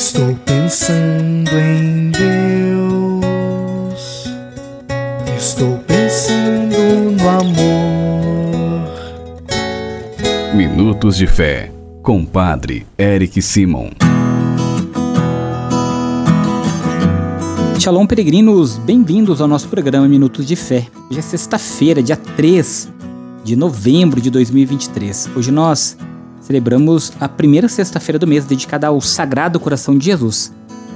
Estou pensando em Deus. Estou pensando no amor. Minutos de Fé, com Padre Eric Simon. Shalom, peregrinos, bem-vindos ao nosso programa Minutos de Fé. Hoje é sexta-feira, dia 3 de novembro de 2023. Hoje nós celebramos a primeira sexta-feira do mês dedicada ao Sagrado Coração de Jesus,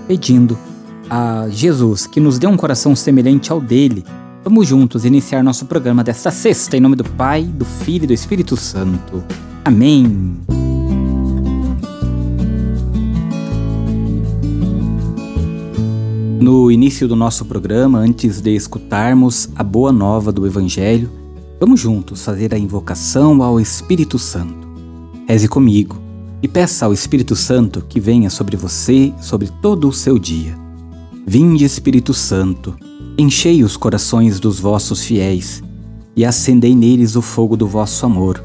pedindo a Jesus que nos dê um coração semelhante ao dele. Vamos juntos iniciar nosso programa desta sexta, em nome do Pai, do Filho e do Espírito Santo. Amém. No início do nosso programa, antes de escutarmos a boa nova do Evangelho, vamos juntos fazer a invocação ao Espírito Santo. Reze comigo e peça ao Espírito Santo que venha sobre você, sobre todo o seu dia. Vinde, Espírito Santo, enchei os corações dos vossos fiéis e acendei neles o fogo do vosso amor.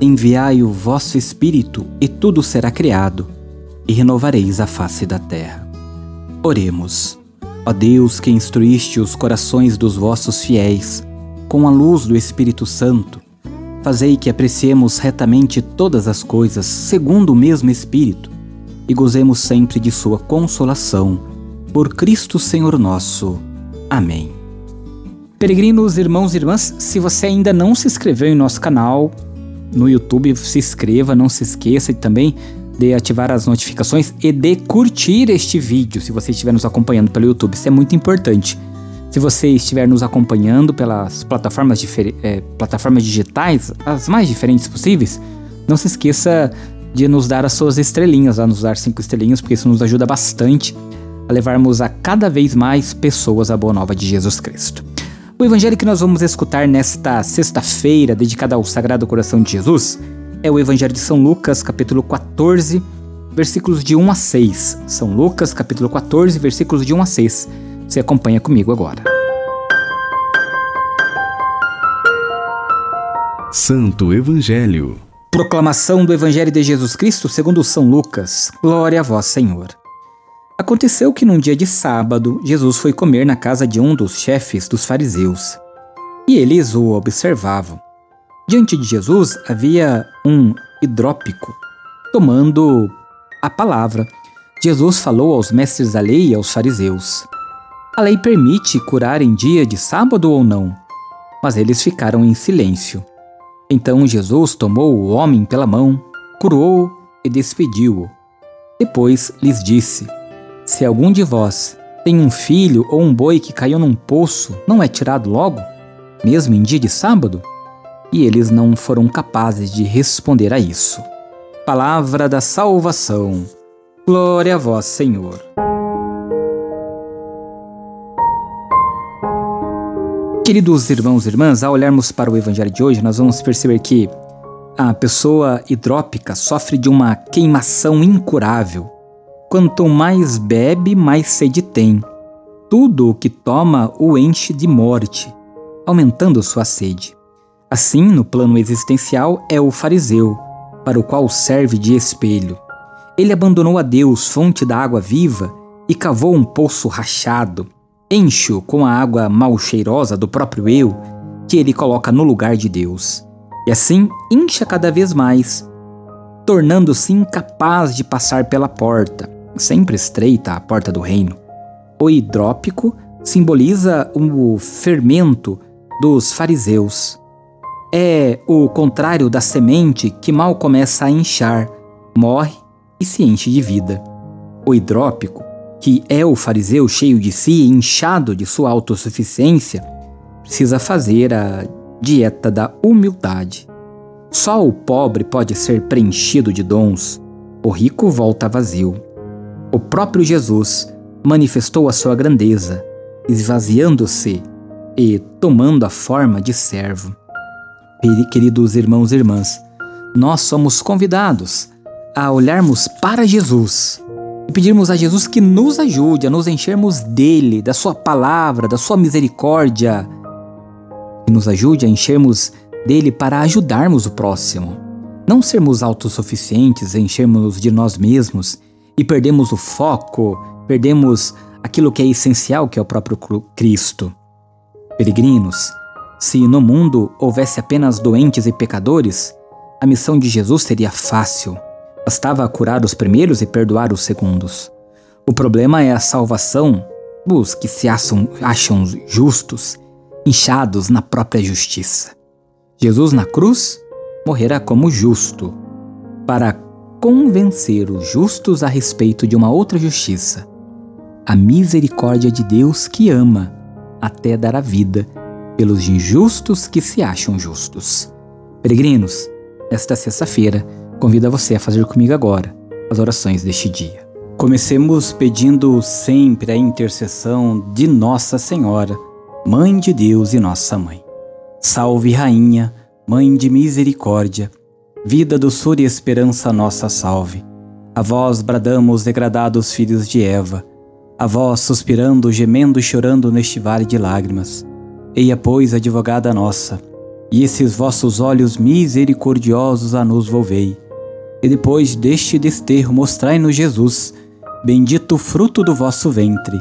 Enviai o vosso Espírito e tudo será criado, e renovareis a face da terra. Oremos. Ó Deus, que instruíste os corações dos vossos fiéis com a luz do Espírito Santo, fazei que apreciemos retamente todas as coisas segundo o mesmo Espírito e gozemos sempre de Sua consolação. Por Cristo Senhor nosso. Amém. Peregrinos, irmãos e irmãs, se você ainda não se inscreveu em nosso canal no YouTube, se inscreva, não se esqueça de também de ativar as notificações e de curtir este vídeo se você estiver nos acompanhando pelo YouTube. Isso é muito importante. Se você estiver nos acompanhando pelas plataformas, é, plataformas digitais, as mais diferentes possíveis, não se esqueça de nos dar as suas estrelinhas, a nos dar cinco estrelinhas, porque isso nos ajuda bastante a levarmos a cada vez mais pessoas a boa nova de Jesus Cristo. O evangelho que nós vamos escutar nesta sexta-feira, dedicada ao Sagrado Coração de Jesus, é o Evangelho de São Lucas, capítulo 14, versículos de 1 a 6. São Lucas, capítulo 14, versículos de 1 a 6. Você acompanha comigo agora. Santo Evangelho. Proclamação do Evangelho de Jesus Cristo segundo São Lucas. Glória a vós, Senhor. Aconteceu que num dia de sábado, Jesus foi comer na casa de um dos chefes dos fariseus. E eles o observavam. Diante de Jesus havia um hidrópico tomando a palavra. Jesus falou aos mestres da lei e aos fariseus: A lei permite curar em dia de sábado ou não? Mas eles ficaram em silêncio. Então Jesus tomou o homem pela mão, curou-o e despediu-o. Depois lhes disse: Se algum de vós tem um filho ou um boi que caiu num poço, não é tirado logo, mesmo em dia de sábado? e eles não foram capazes de responder a isso. Palavra da salvação. Glória a vós, Senhor. Queridos irmãos e irmãs, ao olharmos para o evangelho de hoje, nós vamos perceber que a pessoa hidrópica sofre de uma queimação incurável. Quanto mais bebe, mais sede tem. Tudo o que toma o enche de morte, aumentando sua sede. Assim, no plano existencial, é o fariseu, para o qual serve de espelho. Ele abandonou a Deus, fonte da água viva, e cavou um poço rachado. Enche-o com a água mal cheirosa do próprio eu, que ele coloca no lugar de Deus. E assim incha cada vez mais, tornando-se incapaz de passar pela porta, sempre estreita a porta do reino. O hidrópico simboliza o fermento dos fariseus é o contrário da semente que mal começa a inchar, morre e se enche de vida. O hidrópico, que é o fariseu cheio de si e inchado de sua autossuficiência, precisa fazer a dieta da humildade. Só o pobre pode ser preenchido de dons, o rico volta vazio. O próprio Jesus manifestou a sua grandeza, esvaziando-se e tomando a forma de servo. Queridos irmãos e irmãs, nós somos convidados a olharmos para Jesus pedirmos a Jesus que nos ajude a nos enchermos dele, da sua palavra, da sua misericórdia, que nos ajude a enchermos dele para ajudarmos o próximo. Não sermos autossuficientes, enchermos de nós mesmos e perdemos o foco, perdemos aquilo que é essencial, que é o próprio Cristo. Peregrinos, se no mundo houvesse apenas doentes e pecadores, a missão de Jesus seria fácil. Bastava curar os primeiros e perdoar os segundos. O problema é a salvação dos que se acham, acham justos, inchados na própria justiça. Jesus na cruz morrerá como justo, para convencer os justos a respeito de uma outra justiça, a misericórdia de Deus que ama até dar a vida pelos injustos que se acham justos. Peregrinos, nesta sexta-feira, convido a você a fazer comigo agora as orações deste dia. Comecemos pedindo sempre a intercessão de Nossa Senhora, Mãe de Deus e Nossa Mãe. Salve, Rainha, Mãe de Misericórdia, vida, doçura e esperança, nossa salve. A vós bradamos, degradados filhos de Eva, a vós suspirando, gemendo e chorando neste vale de lágrimas. Eia, pois, advogada nossa, e esses vossos olhos misericordiosos a nos volvei. E depois deste desterro mostrai-nos Jesus, bendito fruto do vosso ventre.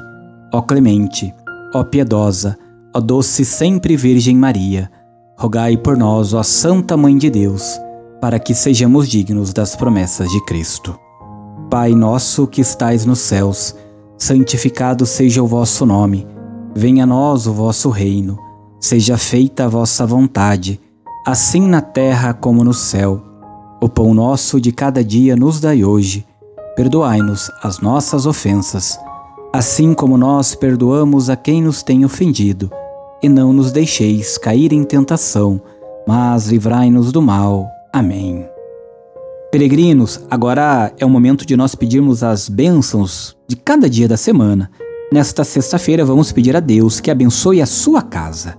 Ó clemente, ó piedosa, ó doce sempre Virgem Maria, rogai por nós, ó Santa Mãe de Deus, para que sejamos dignos das promessas de Cristo. Pai nosso que estais nos céus, santificado seja o vosso nome. Venha a nós o vosso reino. Seja feita a vossa vontade, assim na terra como no céu. O pão nosso de cada dia nos dai hoje. Perdoai-nos as nossas ofensas, assim como nós perdoamos a quem nos tem ofendido. E não nos deixeis cair em tentação, mas livrai-nos do mal. Amém. Peregrinos, agora é o momento de nós pedirmos as bênçãos de cada dia da semana. Nesta sexta-feira, vamos pedir a Deus que abençoe a sua casa.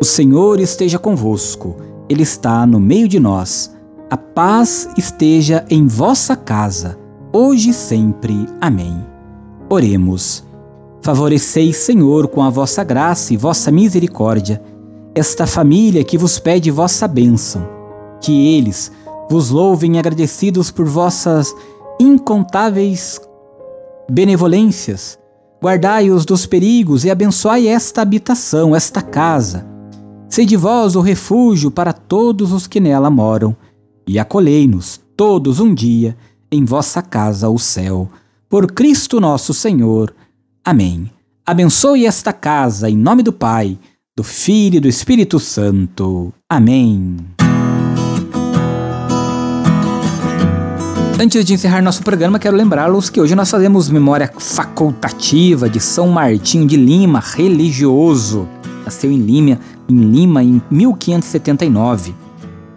O Senhor esteja convosco, Ele está no meio de nós. A paz esteja em vossa casa, hoje e sempre. Amém. Oremos. Favoreceis, Senhor, com a vossa graça e vossa misericórdia, esta família que vos pede vossa bênção. Que eles vos louvem agradecidos por vossas incontáveis benevolências. Guardai-os dos perigos e abençoai esta habitação, esta casa. Sede vós o refúgio para todos os que nela moram, e acolhei-nos todos um dia em vossa casa, o céu. Por Cristo nosso Senhor. Amém. Abençoe esta casa em nome do Pai, do Filho e do Espírito Santo. Amém. Antes de encerrar nosso programa, quero lembrá-los que hoje nós fazemos memória facultativa de São Martinho de Lima, religioso. Nasceu em Lima, em Lima em 1579.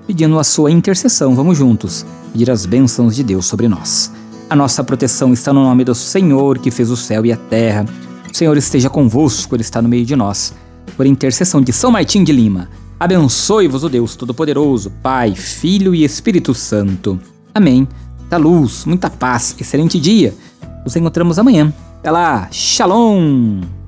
Pedindo a sua intercessão, vamos juntos pedir as bênçãos de Deus sobre nós. A nossa proteção está no nome do Senhor que fez o céu e a terra. O Senhor esteja convosco, Ele está no meio de nós. Por intercessão de São Martinho de Lima, abençoe-vos o Deus Todo-Poderoso, Pai, Filho e Espírito Santo. Amém muita luz, muita paz. Excelente dia. Nos encontramos amanhã. Até lá. Shalom!